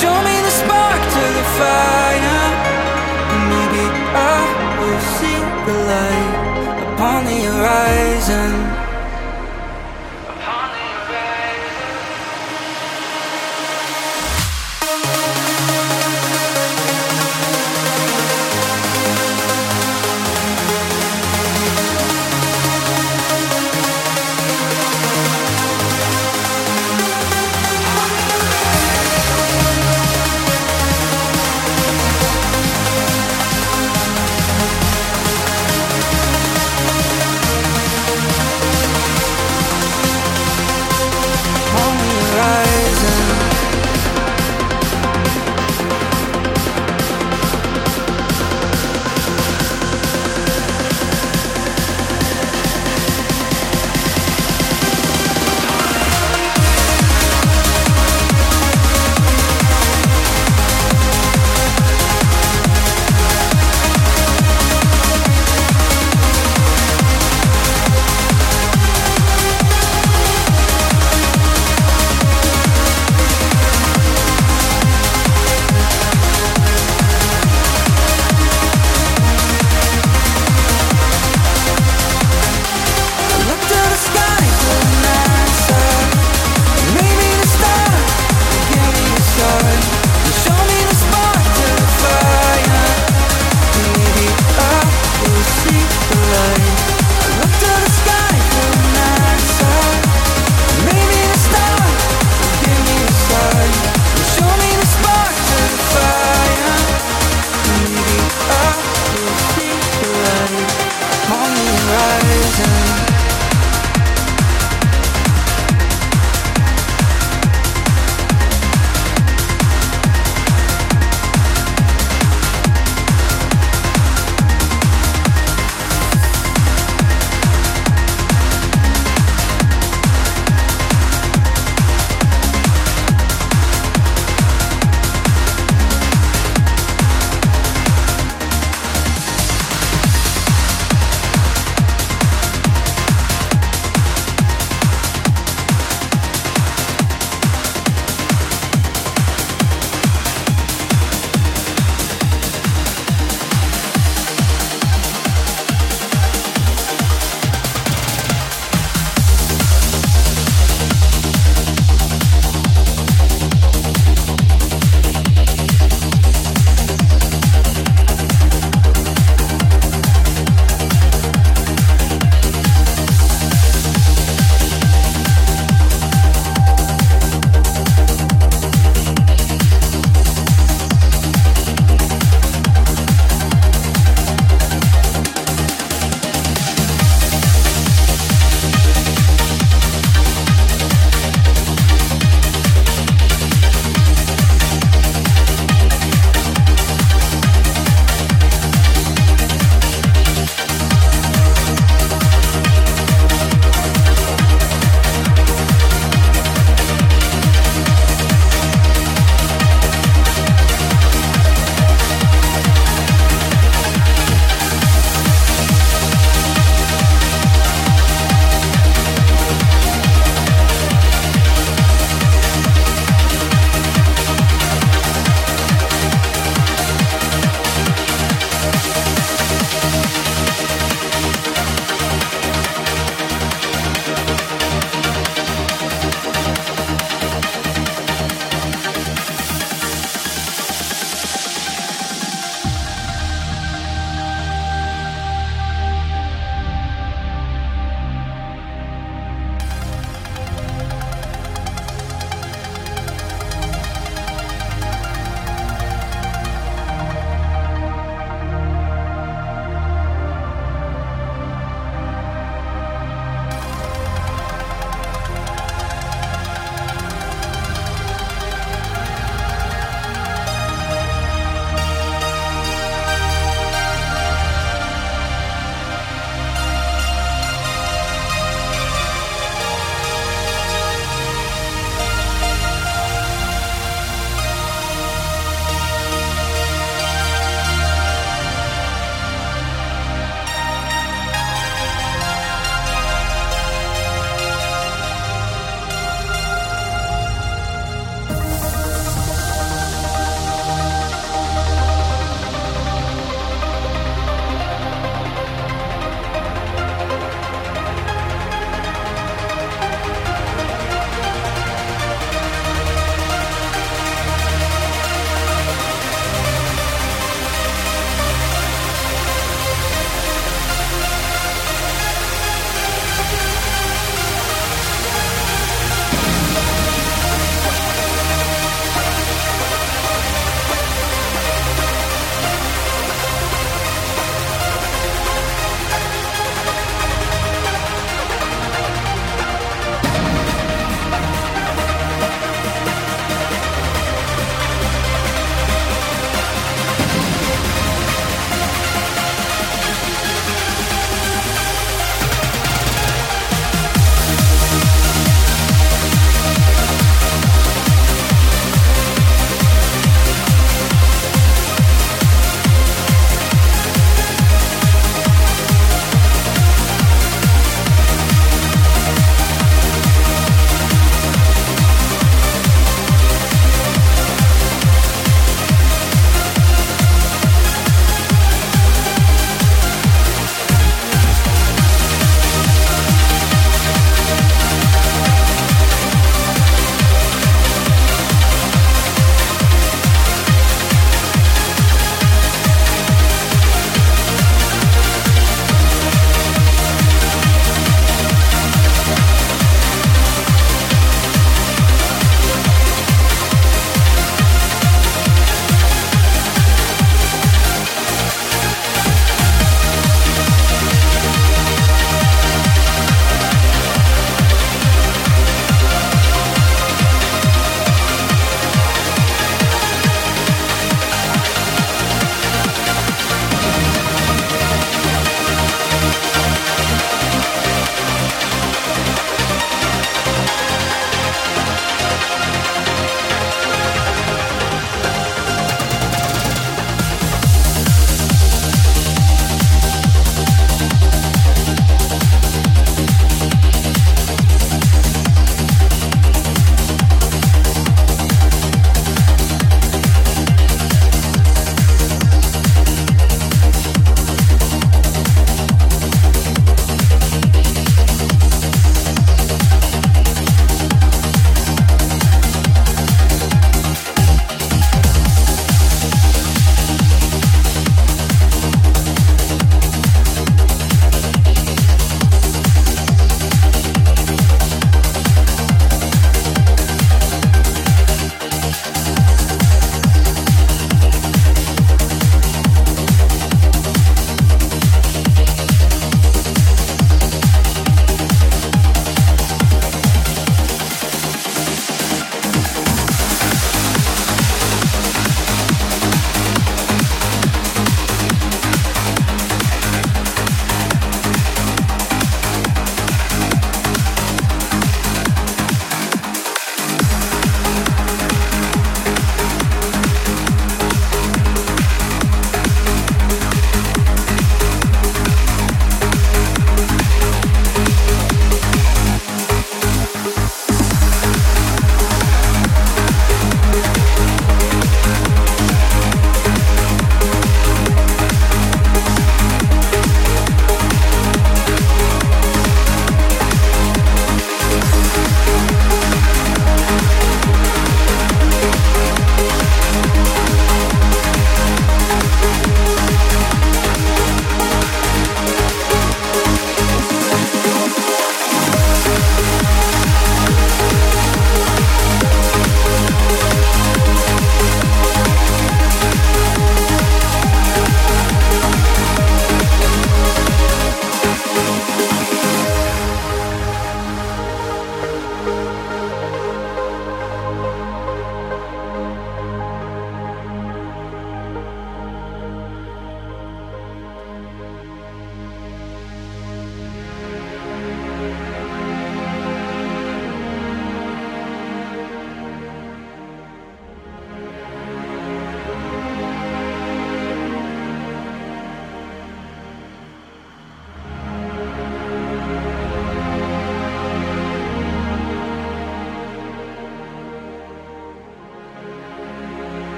show me the spark to the fire.